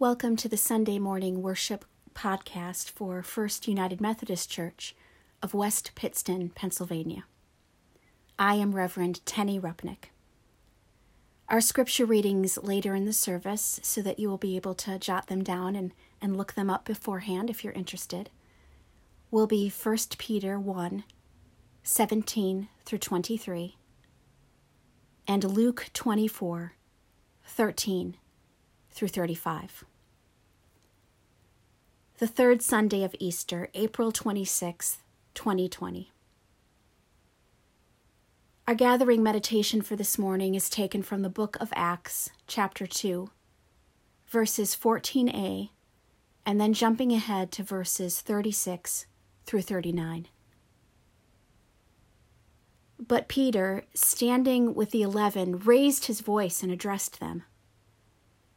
Welcome to the Sunday morning worship podcast for First United Methodist Church of West Pittston, Pennsylvania. I am Reverend Tenny Rupnick. Our scripture readings later in the service, so that you will be able to jot them down and, and look them up beforehand if you're interested, will be 1 Peter 1 17 through 23 and Luke 24 13 through 35. The third Sunday of Easter, April 26, 2020. Our gathering meditation for this morning is taken from the book of Acts, chapter 2, verses 14a, and then jumping ahead to verses 36 through 39. But Peter, standing with the eleven, raised his voice and addressed them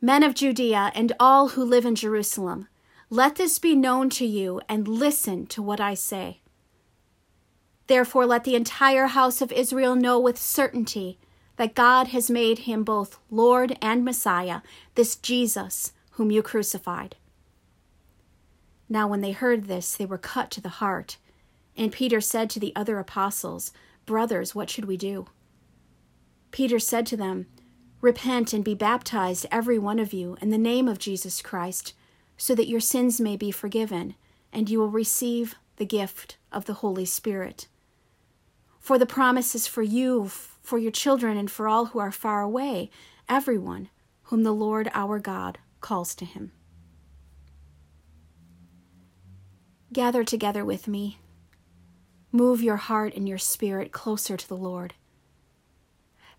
Men of Judea and all who live in Jerusalem, let this be known to you and listen to what I say. Therefore, let the entire house of Israel know with certainty that God has made him both Lord and Messiah, this Jesus whom you crucified. Now, when they heard this, they were cut to the heart. And Peter said to the other apostles, Brothers, what should we do? Peter said to them, Repent and be baptized, every one of you, in the name of Jesus Christ, so that your sins may be forgiven, and you will receive the gift of the Holy Spirit. For the promise is for you, for your children, and for all who are far away, everyone whom the Lord our God calls to him. Gather together with me. Move your heart and your spirit closer to the Lord.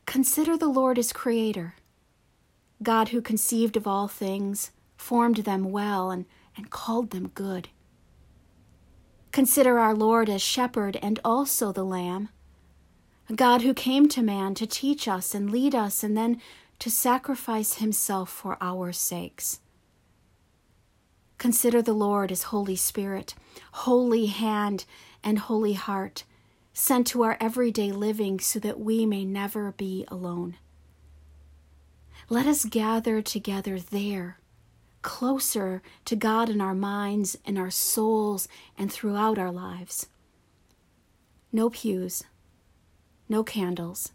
Consider the Lord as Creator, God who conceived of all things, formed them well, and, and called them good. Consider our Lord as Shepherd and also the Lamb, God who came to man to teach us and lead us, and then to sacrifice Himself for our sakes. Consider the Lord as Holy Spirit, Holy Hand, and Holy Heart sent to our everyday living so that we may never be alone. Let us gather together there, closer to God in our minds, in our souls, and throughout our lives. No pews, no candles,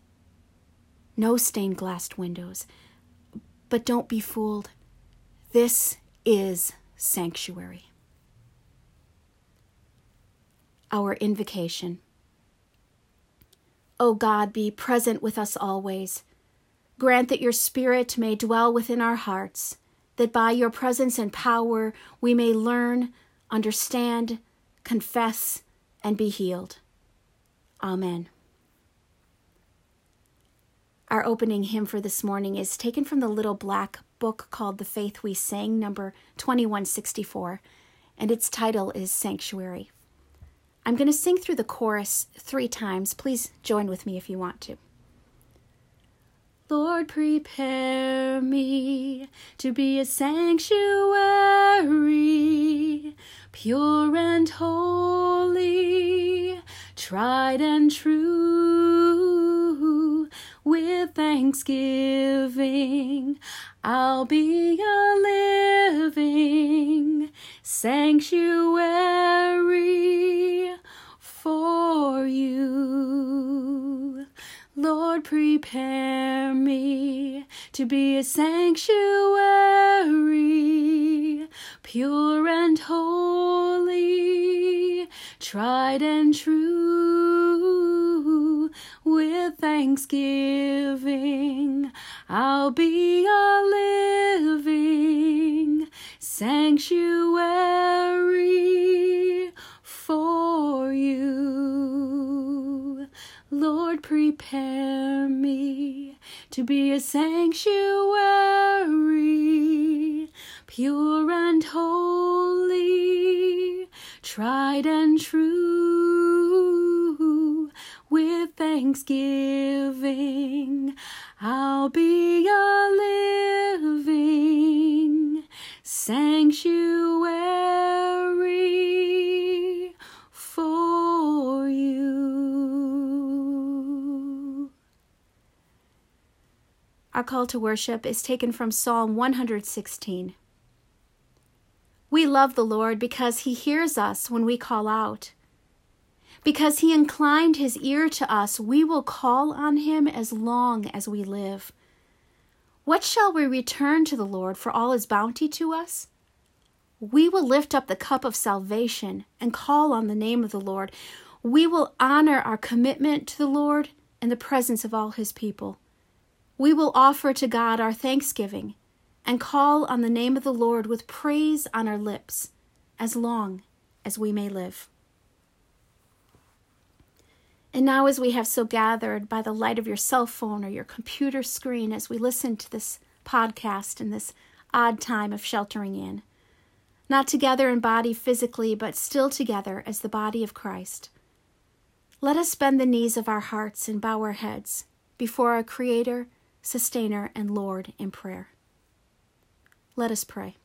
no stained glass windows. But don't be fooled. This is sanctuary. Our invocation. O God, be present with us always. Grant that your Spirit may dwell within our hearts, that by your presence and power we may learn, understand, confess, and be healed. Amen. Our opening hymn for this morning is taken from the little black book called The Faith We Sing, number 2164, and its title is Sanctuary. I'm going to sing through the chorus three times. Please join with me if you want to. Lord, prepare me to be a sanctuary, pure and holy, tried and true. With thanksgiving, I'll be a living sanctuary Lord, prepare me to be a sanctuary, pure and holy, tried and true. With thanksgiving, I'll be a living sanctuary for you. Lord, prepare me to be a sanctuary, pure and holy, tried and true. With thanksgiving, I'll be a living sanctuary for you. Our call to worship is taken from Psalm 116. We love the Lord because he hears us when we call out. Because he inclined his ear to us, we will call on him as long as we live. What shall we return to the Lord for all his bounty to us? We will lift up the cup of salvation and call on the name of the Lord. We will honor our commitment to the Lord in the presence of all his people. We will offer to God our thanksgiving and call on the name of the Lord with praise on our lips as long as we may live. And now, as we have so gathered by the light of your cell phone or your computer screen as we listen to this podcast in this odd time of sheltering in, not together in body physically, but still together as the body of Christ. Let us bend the knees of our hearts and bow our heads before our Creator, Sustainer, and Lord in prayer. Let us pray.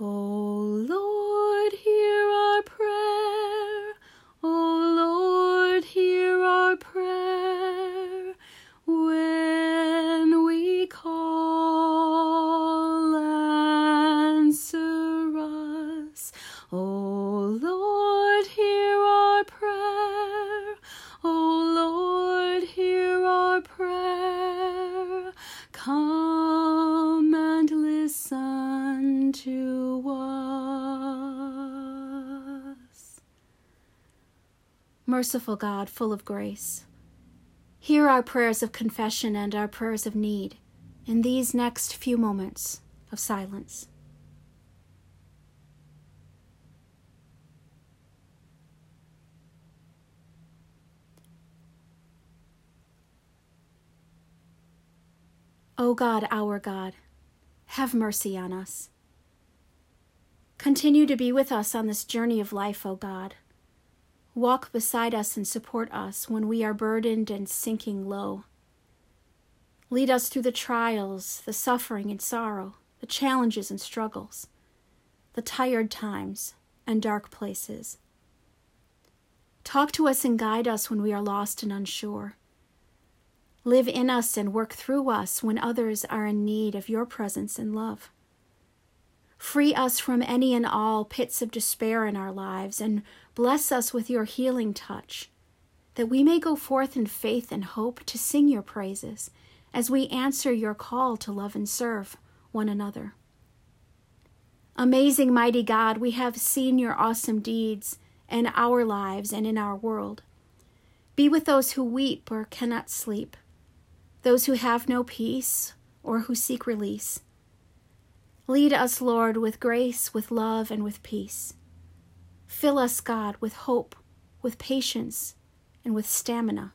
O Lord, hear our prayer. O Lord, hear our prayer. Merciful God, full of grace, hear our prayers of confession and our prayers of need in these next few moments of silence. O God, our God, have mercy on us. Continue to be with us on this journey of life, O God. Walk beside us and support us when we are burdened and sinking low. Lead us through the trials, the suffering and sorrow, the challenges and struggles, the tired times and dark places. Talk to us and guide us when we are lost and unsure. Live in us and work through us when others are in need of your presence and love. Free us from any and all pits of despair in our lives and bless us with your healing touch, that we may go forth in faith and hope to sing your praises as we answer your call to love and serve one another. Amazing, mighty God, we have seen your awesome deeds in our lives and in our world. Be with those who weep or cannot sleep those who have no peace or who seek release. Lead us, Lord, with grace, with love, and with peace. Fill us, God, with hope, with patience, and with stamina.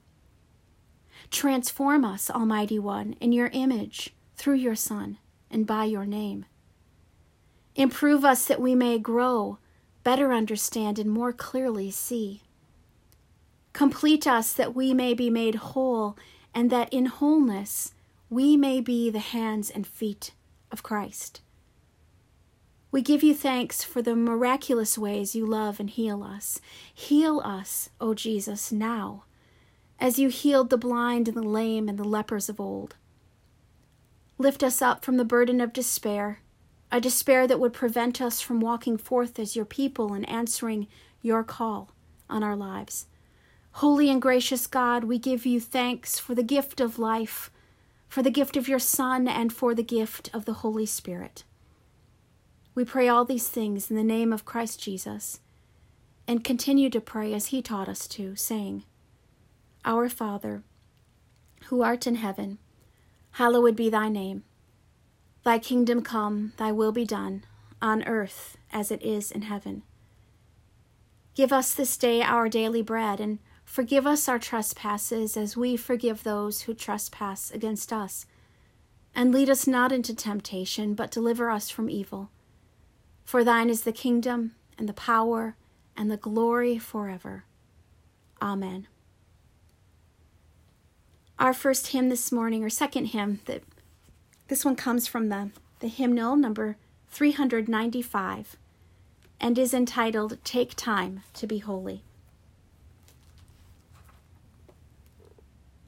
Transform us, Almighty One, in your image through your Son and by your name. Improve us that we may grow, better understand, and more clearly see. Complete us that we may be made whole and that in wholeness we may be the hands and feet of Christ. We give you thanks for the miraculous ways you love and heal us. Heal us, O Jesus, now, as you healed the blind and the lame and the lepers of old. Lift us up from the burden of despair, a despair that would prevent us from walking forth as your people and answering your call on our lives. Holy and gracious God, we give you thanks for the gift of life, for the gift of your Son, and for the gift of the Holy Spirit. We pray all these things in the name of Christ Jesus, and continue to pray as he taught us to, saying, Our Father, who art in heaven, hallowed be thy name. Thy kingdom come, thy will be done, on earth as it is in heaven. Give us this day our daily bread, and Forgive us our trespasses as we forgive those who trespass against us. And lead us not into temptation, but deliver us from evil. For thine is the kingdom, and the power, and the glory forever. Amen. Our first hymn this morning, or second hymn, that this one comes from the, the hymnal number 395 and is entitled Take Time to Be Holy.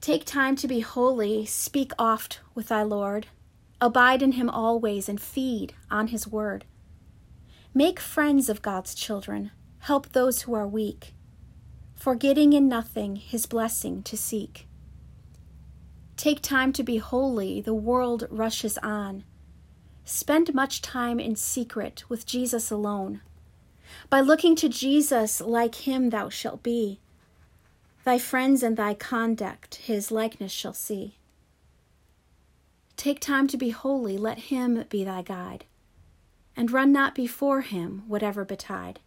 Take time to be holy, speak oft with thy Lord. Abide in him always and feed on his word. Make friends of God's children. Help those who are weak. Forgetting in nothing his blessing to seek. Take time to be holy, the world rushes on. Spend much time in secret with Jesus alone. By looking to Jesus, like him thou shalt be. Thy friends and thy conduct his likeness shall see. Take time to be holy, let him be thy guide. And run not before him, whatever betide.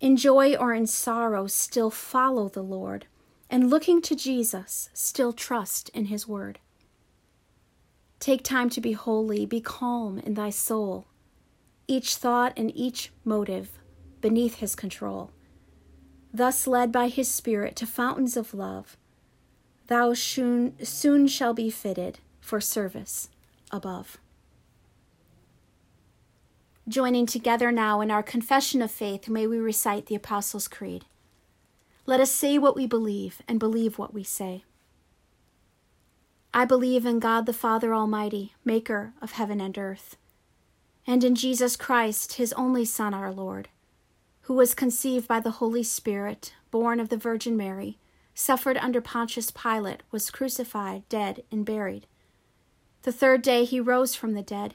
In joy or in sorrow, still follow the Lord, and looking to Jesus, still trust in his word. Take time to be holy, be calm in thy soul, each thought and each motive beneath his control. Thus led by his Spirit to fountains of love, thou soon, soon shall be fitted for service above. Joining together now in our confession of faith, may we recite the Apostles' Creed. Let us say what we believe and believe what we say. I believe in God the Father Almighty, maker of heaven and earth, and in Jesus Christ, his only Son, our Lord, who was conceived by the Holy Spirit, born of the Virgin Mary, suffered under Pontius Pilate, was crucified, dead, and buried. The third day he rose from the dead.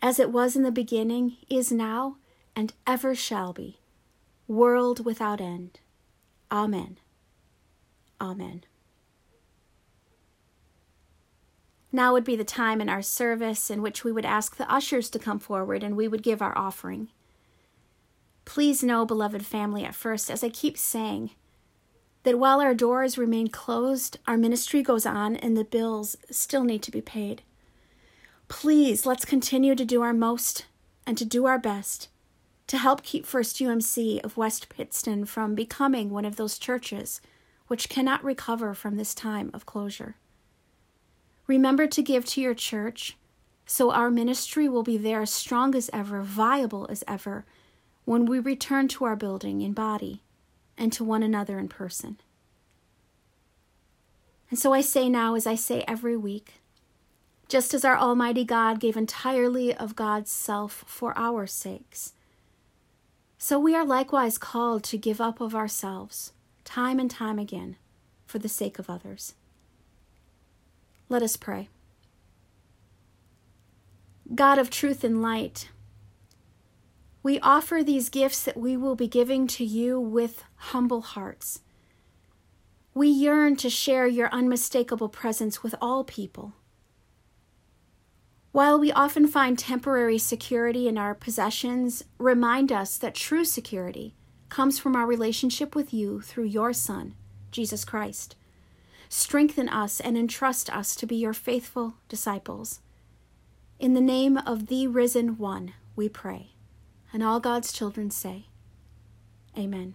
as it was in the beginning, is now, and ever shall be, world without end. Amen. Amen. Now would be the time in our service in which we would ask the ushers to come forward and we would give our offering. Please know, beloved family, at first, as I keep saying, that while our doors remain closed, our ministry goes on and the bills still need to be paid. Please, let's continue to do our most and to do our best to help keep First UMC of West Pittston from becoming one of those churches which cannot recover from this time of closure. Remember to give to your church so our ministry will be there as strong as ever, viable as ever, when we return to our building in body and to one another in person. And so I say now, as I say every week, just as our Almighty God gave entirely of God's self for our sakes, so we are likewise called to give up of ourselves, time and time again, for the sake of others. Let us pray. God of truth and light, we offer these gifts that we will be giving to you with humble hearts. We yearn to share your unmistakable presence with all people. While we often find temporary security in our possessions, remind us that true security comes from our relationship with you through your Son, Jesus Christ. Strengthen us and entrust us to be your faithful disciples. In the name of the risen one, we pray. And all God's children say, Amen.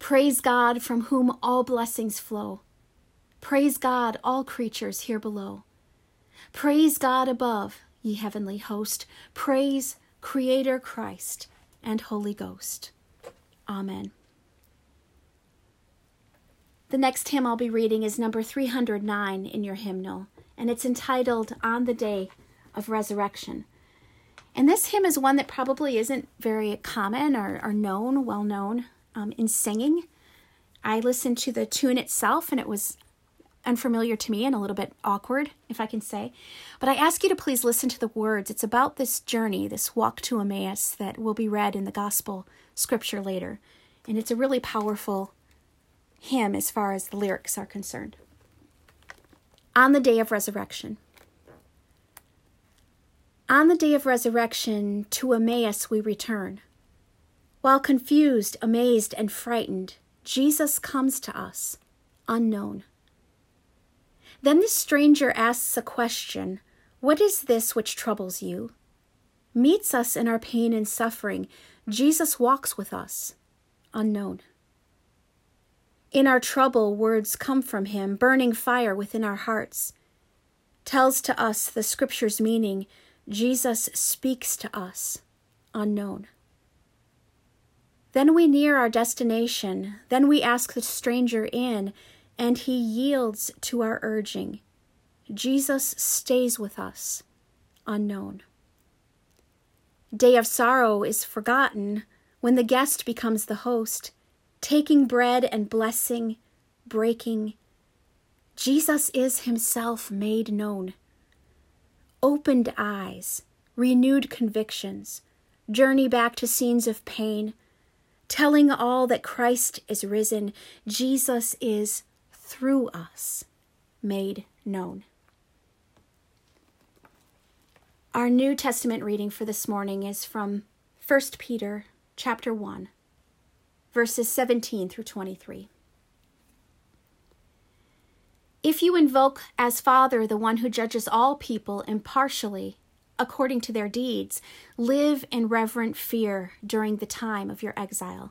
Praise God from whom all blessings flow. Praise God, all creatures here below. Praise God above, ye heavenly host. Praise Creator Christ and Holy Ghost. Amen. The next hymn I'll be reading is number 309 in your hymnal, and it's entitled On the Day of Resurrection. And this hymn is one that probably isn't very common or, or known, well known um, in singing. I listened to the tune itself, and it was unfamiliar to me and a little bit awkward, if I can say. But I ask you to please listen to the words. It's about this journey, this walk to Emmaus that will be read in the gospel scripture later. And it's a really powerful hymn as far as the lyrics are concerned. On the day of resurrection. On the day of resurrection, to Emmaus we return. While confused, amazed, and frightened, Jesus comes to us, unknown. Then the stranger asks a question What is this which troubles you? Meets us in our pain and suffering. Jesus walks with us, unknown. In our trouble, words come from him, burning fire within our hearts. Tells to us the scripture's meaning. Jesus speaks to us, unknown. Then we near our destination. Then we ask the stranger in, and he yields to our urging. Jesus stays with us, unknown. Day of sorrow is forgotten when the guest becomes the host, taking bread and blessing, breaking. Jesus is himself made known. Opened eyes, renewed convictions, journey back to scenes of pain, telling all that Christ is risen, Jesus is through us made known. Our New Testament reading for this morning is from 1 Peter chapter 1 verses 17 through 23. If you invoke as Father the one who judges all people impartially according to their deeds, live in reverent fear during the time of your exile.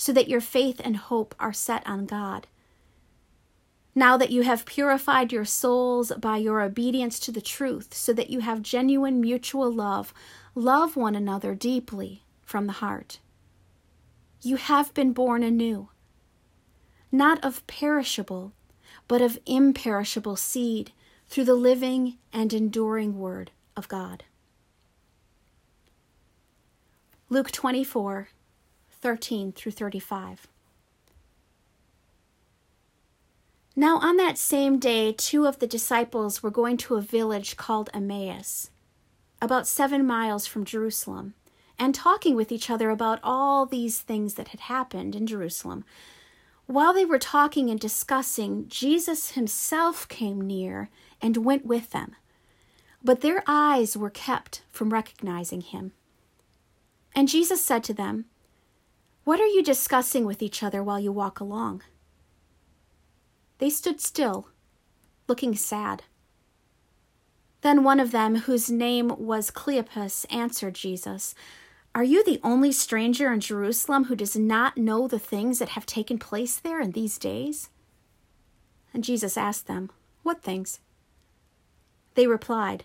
so that your faith and hope are set on God. Now that you have purified your souls by your obedience to the truth, so that you have genuine mutual love, Love one another deeply from the heart. You have been born anew, not of perishable, but of imperishable seed through the living and enduring Word of God. Luke 24 13 through 35. Now, on that same day, two of the disciples were going to a village called Emmaus about seven miles from Jerusalem, and talking with each other about all these things that had happened in Jerusalem. While they were talking and discussing, Jesus himself came near and went with them. But their eyes were kept from recognizing him. And Jesus said to them, What are you discussing with each other while you walk along? They stood still, looking sad. Then one of them, whose name was Cleopas, answered Jesus, Are you the only stranger in Jerusalem who does not know the things that have taken place there in these days? And Jesus asked them, What things? They replied,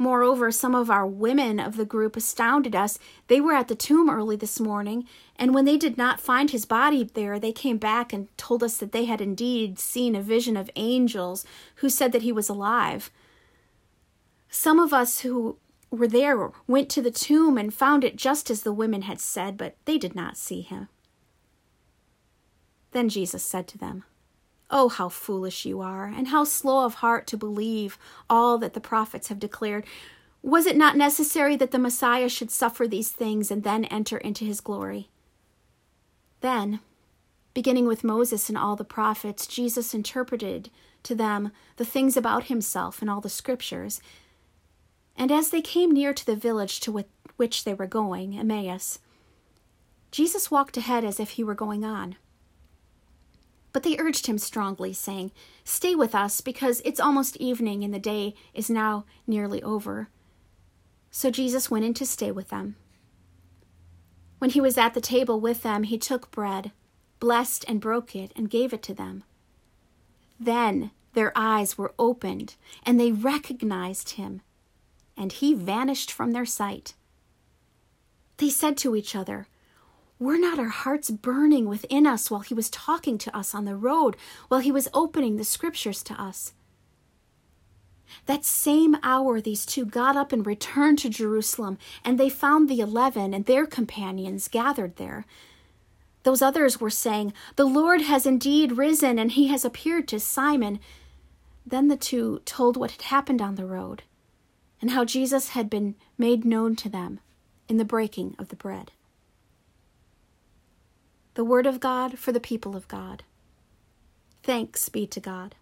Moreover, some of our women of the group astounded us. They were at the tomb early this morning, and when they did not find his body there, they came back and told us that they had indeed seen a vision of angels who said that he was alive. Some of us who were there went to the tomb and found it just as the women had said, but they did not see him. Then Jesus said to them, Oh, how foolish you are, and how slow of heart to believe all that the prophets have declared. Was it not necessary that the Messiah should suffer these things and then enter into his glory? Then, beginning with Moses and all the prophets, Jesus interpreted to them the things about himself in all the scriptures. And as they came near to the village to which they were going, Emmaus, Jesus walked ahead as if he were going on. But they urged him strongly, saying, Stay with us, because it's almost evening and the day is now nearly over. So Jesus went in to stay with them. When he was at the table with them, he took bread, blessed and broke it, and gave it to them. Then their eyes were opened, and they recognized him, and he vanished from their sight. They said to each other, Were not our hearts burning within us while he was talking to us on the road, while he was opening the scriptures to us? That same hour, these two got up and returned to Jerusalem, and they found the eleven and their companions gathered there. Those others were saying, The Lord has indeed risen, and he has appeared to Simon. Then the two told what had happened on the road, and how Jesus had been made known to them in the breaking of the bread. The Word of God for the people of God. Thanks be to God.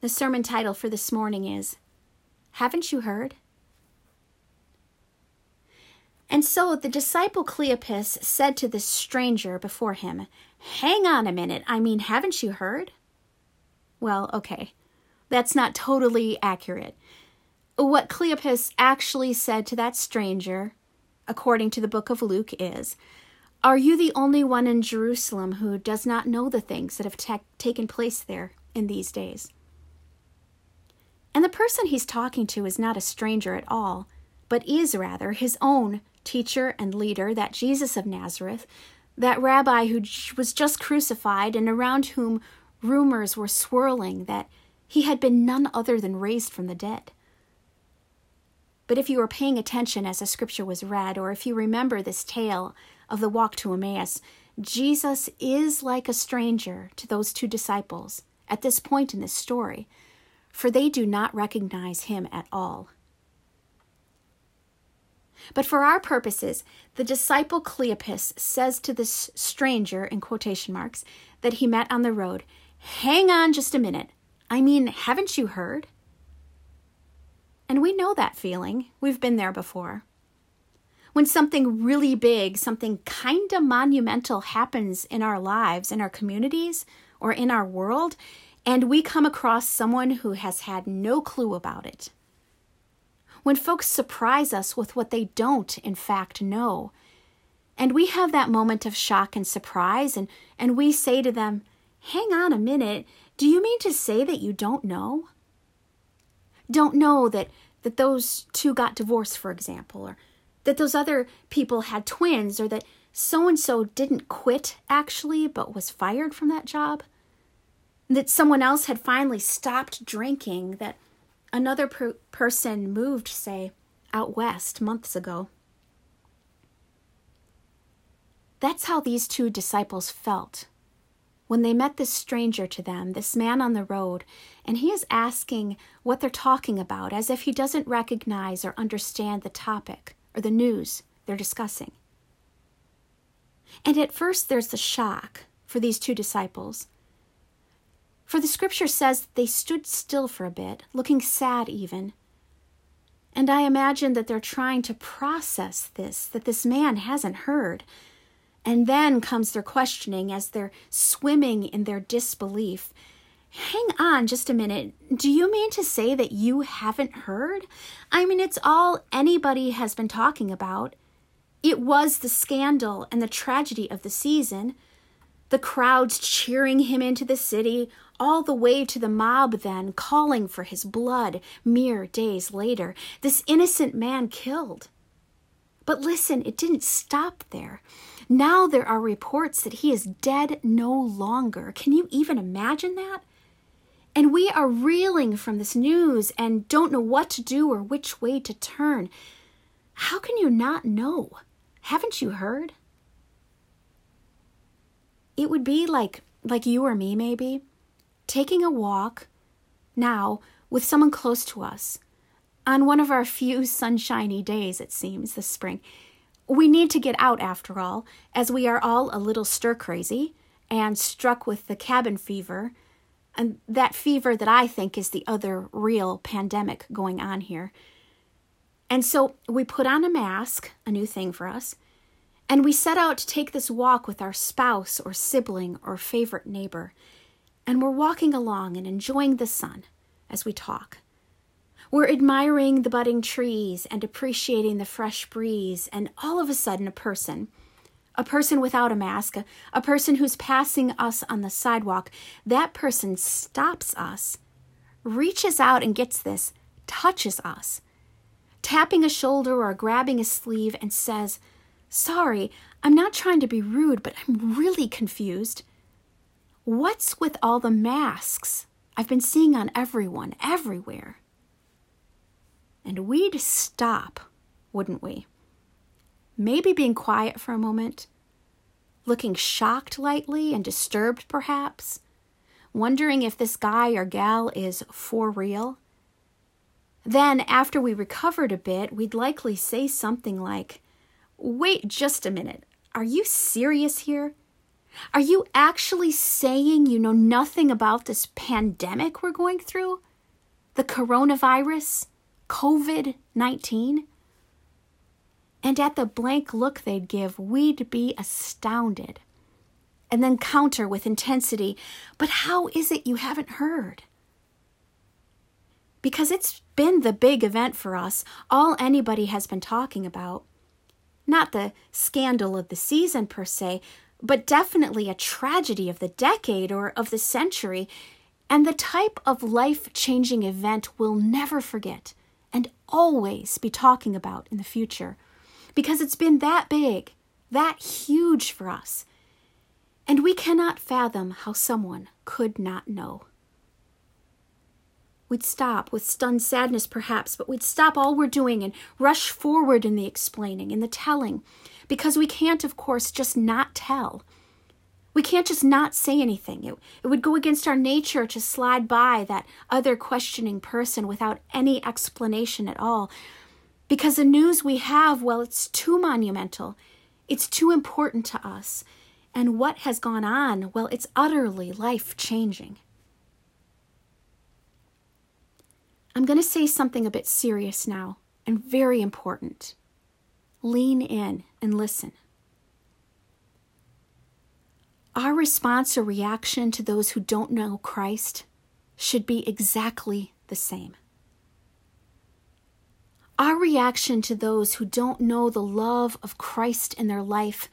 The sermon title for this morning is Haven't You Heard? And so the disciple Cleopas said to this stranger before him, Hang on a minute, I mean, haven't you heard? Well, okay, that's not totally accurate. What Cleopas actually said to that stranger, according to the book of Luke, is, Are you the only one in Jerusalem who does not know the things that have ta- taken place there in these days? And the person he's talking to is not a stranger at all, but is rather his own teacher and leader, that Jesus of Nazareth, that rabbi who was just crucified and around whom rumors were swirling that he had been none other than raised from the dead. But if you were paying attention as the scripture was read, or if you remember this tale of the walk to Emmaus, Jesus is like a stranger to those two disciples at this point in this story for they do not recognize him at all. But for our purposes, the disciple Cleopas says to this stranger, in quotation marks, that he met on the road, Hang on just a minute. I mean, haven't you heard? And we know that feeling. We've been there before. When something really big, something kind of monumental happens in our lives, in our communities, or in our world, and we come across someone who has had no clue about it. When folks surprise us with what they don't, in fact, know, and we have that moment of shock and surprise, and, and we say to them, Hang on a minute, do you mean to say that you don't know? Don't know that, that those two got divorced, for example, or that those other people had twins, or that so and so didn't quit actually, but was fired from that job? that someone else had finally stopped drinking, that another per- person moved, say, out west months ago. That's how these two disciples felt when they met this stranger to them, this man on the road, and he is asking what they're talking about as if he doesn't recognize or understand the topic or the news they're discussing. And at first, there's the shock for these two disciples for the scripture says that they stood still for a bit, looking sad even. And I imagine that they're trying to process this, that this man hasn't heard. And then comes their questioning as they're swimming in their disbelief. Hang on just a minute. Do you mean to say that you haven't heard? I mean, it's all anybody has been talking about. It was the scandal and the tragedy of the season. The crowds cheering him into the city, all the way to the mob, then calling for his blood mere days later. This innocent man killed. But listen, it didn't stop there. Now there are reports that he is dead no longer. Can you even imagine that? And we are reeling from this news and don't know what to do or which way to turn. How can you not know? Haven't you heard? It would be like like you or me maybe taking a walk now with someone close to us on one of our few sunshiny days, it seems, this spring. We need to get out after all, as we are all a little stir crazy and struck with the cabin fever, and that fever that I think is the other real pandemic going on here. And so we put on a mask, a new thing for us, and we set out to take this walk with our spouse or sibling or favorite neighbor and we're walking along and enjoying the sun as we talk. We're admiring the budding trees and appreciating the fresh breeze, and all of a sudden, a person, a person without a mask, a, a person who's passing us on the sidewalk, that person stops us, reaches out and gets this, touches us, tapping a shoulder or grabbing a sleeve, and says, Sorry, I'm not trying to be rude, but I'm really confused. What's with all the masks I've been seeing on everyone, everywhere? And we'd stop, wouldn't we? Maybe being quiet for a moment, looking shocked lightly and disturbed perhaps, wondering if this guy or gal is for real. Then, after we recovered a bit, we'd likely say something like, Wait just a minute. Are you serious here? Are you actually saying you know nothing about this pandemic we're going through? The coronavirus? COVID 19? And at the blank look they'd give, we'd be astounded. And then counter with intensity, but how is it you haven't heard? Because it's been the big event for us, all anybody has been talking about. Not the scandal of the season per se, but definitely a tragedy of the decade or of the century, and the type of life changing event we'll never forget and always be talking about in the future because it's been that big, that huge for us, and we cannot fathom how someone could not know. We'd stop with stunned sadness, perhaps, but we'd stop all we're doing and rush forward in the explaining, in the telling, because we can't, of course, just not tell. We can't just not say anything. It, it would go against our nature to slide by that other questioning person without any explanation at all. Because the news we have, well, it's too monumental, it's too important to us. And what has gone on, well, it's utterly life changing. I'm going to say something a bit serious now and very important. Lean in and listen. Our response or reaction to those who don't know Christ should be exactly the same. Our reaction to those who don't know the love of Christ in their life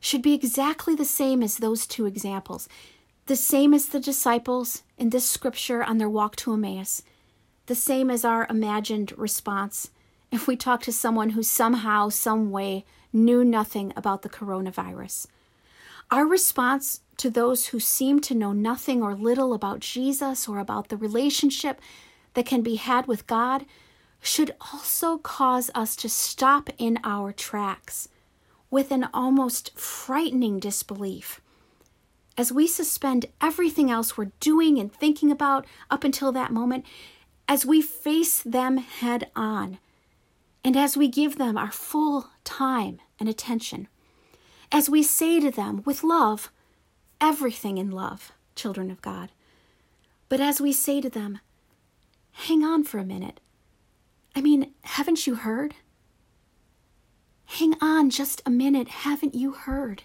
should be exactly the same as those two examples, the same as the disciples in this scripture on their walk to Emmaus the same as our imagined response if we talk to someone who somehow, some way, knew nothing about the coronavirus. Our response to those who seem to know nothing or little about Jesus or about the relationship that can be had with God should also cause us to stop in our tracks with an almost frightening disbelief. As we suspend everything else we're doing and thinking about up until that moment as we face them head on, and as we give them our full time and attention, as we say to them with love, everything in love, children of God, but as we say to them, hang on for a minute. I mean, haven't you heard? Hang on just a minute, haven't you heard?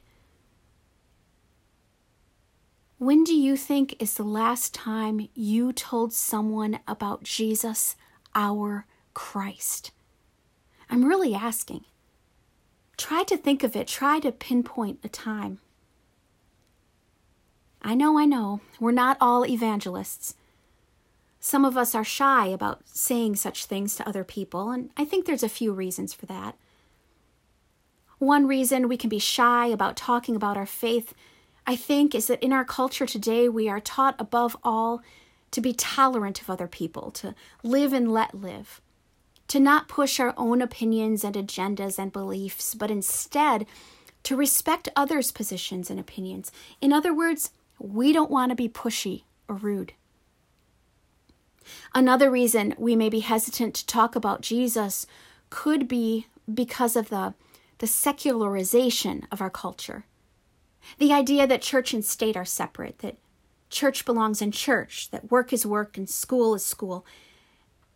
When do you think is the last time you told someone about Jesus, our Christ? I'm really asking. Try to think of it, try to pinpoint a time. I know, I know, we're not all evangelists. Some of us are shy about saying such things to other people, and I think there's a few reasons for that. One reason we can be shy about talking about our faith I think, is that in our culture today, we are taught above all to be tolerant of other people, to live and let live, to not push our own opinions and agendas and beliefs, but instead to respect others' positions and opinions. In other words, we don't want to be pushy or rude. Another reason we may be hesitant to talk about Jesus could be because of the, the secularization of our culture. The idea that church and state are separate, that church belongs in church, that work is work and school is school,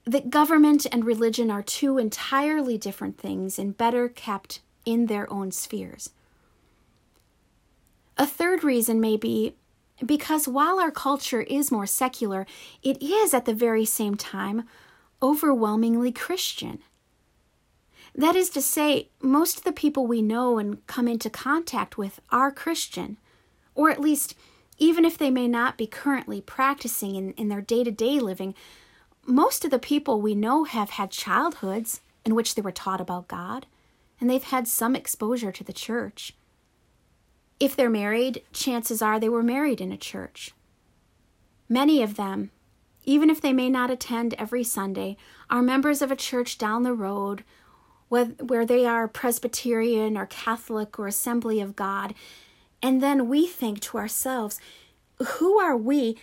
that government and religion are two entirely different things and better kept in their own spheres. A third reason may be because while our culture is more secular, it is at the very same time overwhelmingly Christian. That is to say, most of the people we know and come into contact with are Christian, or at least, even if they may not be currently practicing in, in their day to day living, most of the people we know have had childhoods in which they were taught about God, and they've had some exposure to the church. If they're married, chances are they were married in a church. Many of them, even if they may not attend every Sunday, are members of a church down the road where they are Presbyterian or Catholic or Assembly of God. And then we think to ourselves, who are we?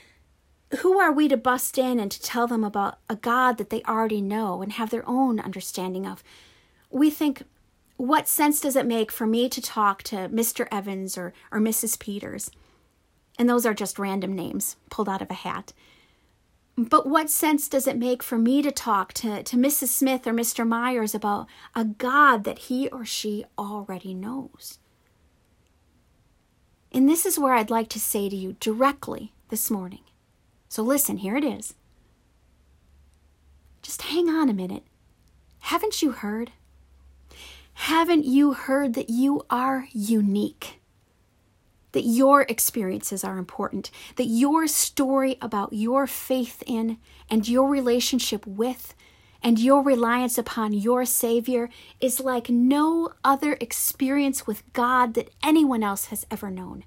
Who are we to bust in and to tell them about a God that they already know and have their own understanding of? We think, what sense does it make for me to talk to Mr. Evans or, or Mrs. Peters? And those are just random names pulled out of a hat. But what sense does it make for me to talk to, to Mrs. Smith or Mr. Myers about a God that he or she already knows? And this is where I'd like to say to you directly this morning. So listen, here it is. Just hang on a minute. Haven't you heard? Haven't you heard that you are unique? that your experiences are important, that your story about your faith in and your relationship with and your reliance upon your Savior is like no other experience with God that anyone else has ever known.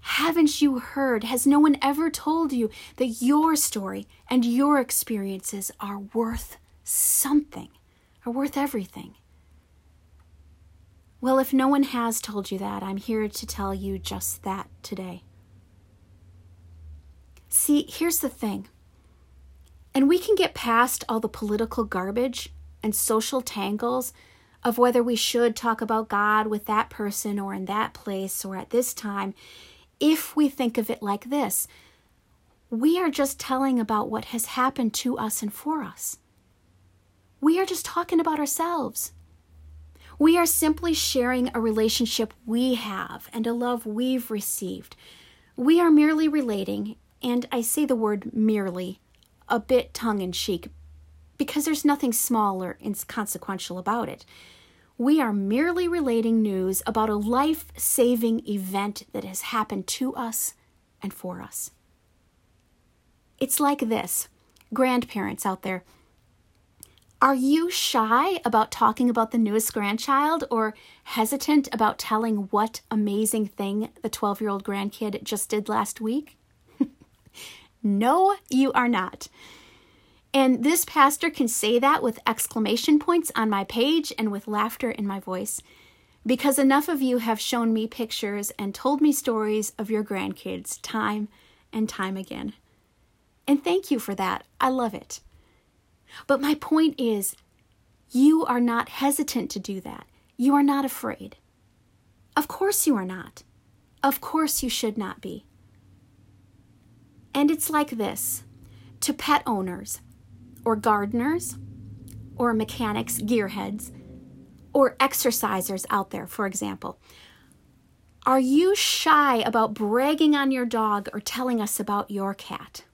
Haven't you heard? Has no one ever told you that your story and your experiences are worth something, are worth everything? Well, if no one has told you that, I'm here to tell you just that today. See, here's the thing. And we can get past all the political garbage and social tangles of whether we should talk about God with that person or in that place or at this time if we think of it like this. We are just telling about what has happened to us and for us. We are just talking about ourselves. We are simply sharing a relationship we have and a love we've received. We are merely relating, and I say the word merely a bit tongue in cheek because there's nothing small or inconsequential about it. We are merely relating news about a life saving event that has happened to us and for us. It's like this grandparents out there are you shy about talking about the newest grandchild or hesitant about telling what amazing thing the 12 year old grandkid just did last week? no, you are not. And this pastor can say that with exclamation points on my page and with laughter in my voice because enough of you have shown me pictures and told me stories of your grandkids time and time again. And thank you for that. I love it. But my point is, you are not hesitant to do that. You are not afraid. Of course, you are not. Of course, you should not be. And it's like this to pet owners, or gardeners, or mechanics, gearheads, or exercisers out there, for example. Are you shy about bragging on your dog or telling us about your cat?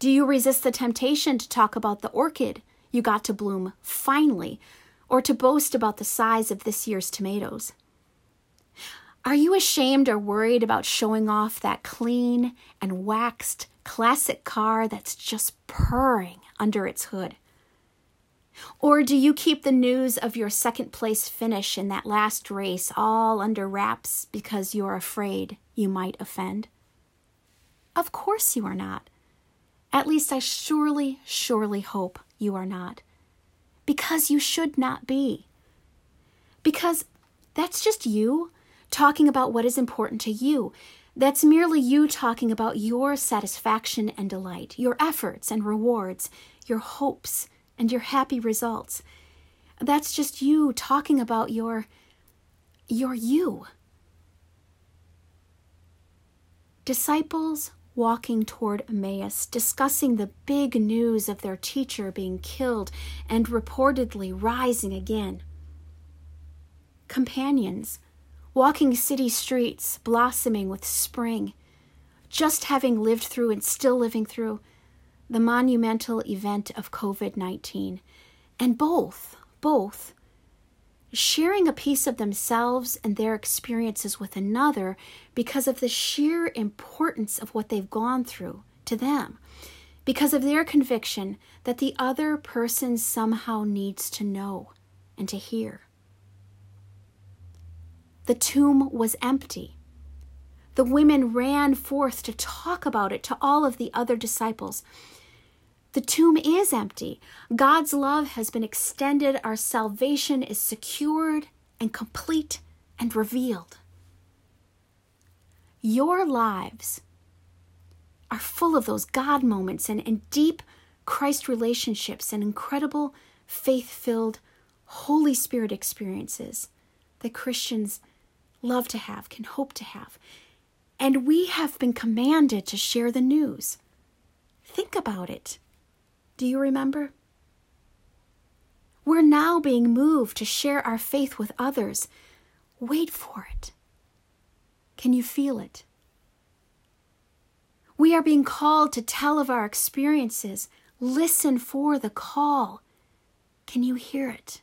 Do you resist the temptation to talk about the orchid you got to bloom finally, or to boast about the size of this year's tomatoes? Are you ashamed or worried about showing off that clean and waxed classic car that's just purring under its hood? Or do you keep the news of your second place finish in that last race all under wraps because you're afraid you might offend? Of course you are not. At least I surely, surely hope you are not. Because you should not be. Because that's just you talking about what is important to you. That's merely you talking about your satisfaction and delight, your efforts and rewards, your hopes and your happy results. That's just you talking about your your you. Disciples walking toward Emmaus, discussing the big news of their teacher being killed and reportedly rising again. Companions, walking city streets, blossoming with spring, just having lived through and still living through the monumental event of COVID 19. And both, both, sharing a piece of themselves and their experiences with another because of the sheer importance of what they've gone through to them. because of their conviction that the other person somehow needs to know and to hear. The tomb was empty. The women ran forth to talk about it to all of the other disciples. The tomb is empty. God's love has been extended. Our salvation is secured and complete and revealed. Your lives are full of those God moments and, and deep Christ relationships and incredible faith filled Holy Spirit experiences that Christians love to have, can hope to have. And we have been commanded to share the news. Think about it. Do you remember? We're now being moved to share our faith with others. Wait for it. Can you feel it? We are being called to tell of our experiences. Listen for the call. Can you hear it?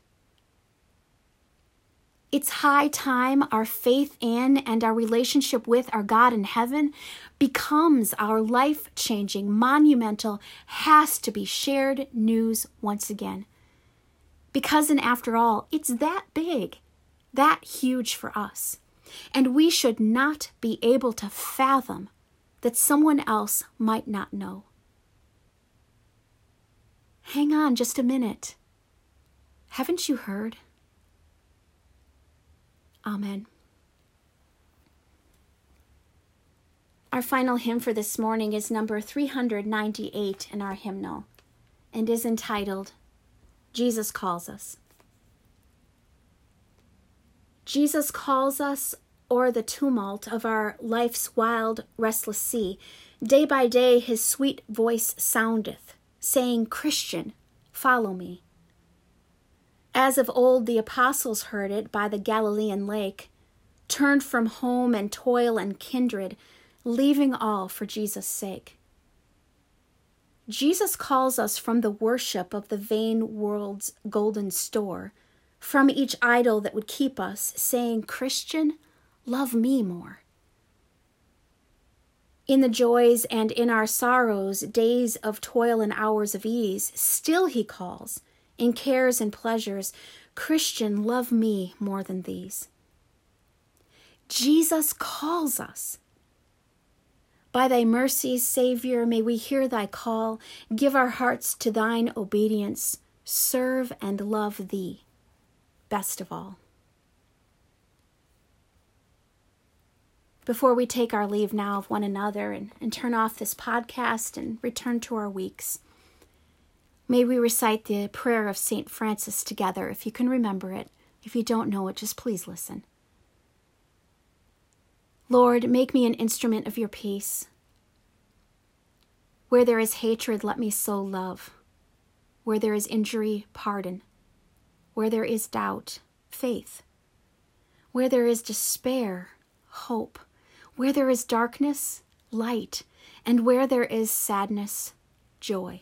It's high time our faith in and our relationship with our God in heaven becomes our life changing, monumental, has to be shared news once again. Because, and after all, it's that big, that huge for us. And we should not be able to fathom that someone else might not know. Hang on just a minute. Haven't you heard? Amen. Our final hymn for this morning is number 398 in our hymnal and is entitled Jesus Calls Us. Jesus calls us o'er the tumult of our life's wild, restless sea. Day by day his sweet voice soundeth, saying, Christian, follow me. As of old the apostles heard it by the Galilean lake, turned from home and toil and kindred, leaving all for Jesus' sake. Jesus calls us from the worship of the vain world's golden store, from each idol that would keep us, saying, Christian, love me more. In the joys and in our sorrows, days of toil and hours of ease, still he calls in cares and pleasures, Christian, love me more than these. Jesus calls us. By thy mercies, Savior, may we hear thy call, give our hearts to thine obedience, serve and love thee best of all. Before we take our leave now of one another and, and turn off this podcast and return to our weeks, May we recite the prayer of St. Francis together if you can remember it. If you don't know it, just please listen. Lord, make me an instrument of your peace. Where there is hatred, let me sow love. Where there is injury, pardon. Where there is doubt, faith. Where there is despair, hope. Where there is darkness, light. And where there is sadness, joy.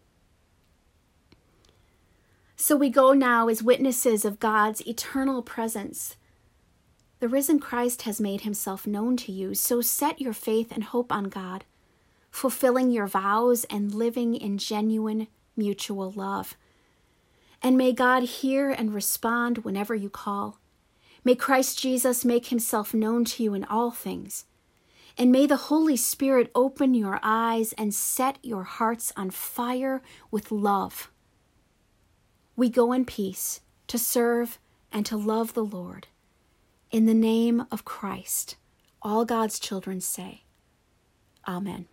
So we go now as witnesses of God's eternal presence. The risen Christ has made himself known to you, so set your faith and hope on God, fulfilling your vows and living in genuine mutual love. And may God hear and respond whenever you call. May Christ Jesus make himself known to you in all things. And may the Holy Spirit open your eyes and set your hearts on fire with love we go in peace to serve and to love the Lord. In the name of Christ, all God's children say, Amen.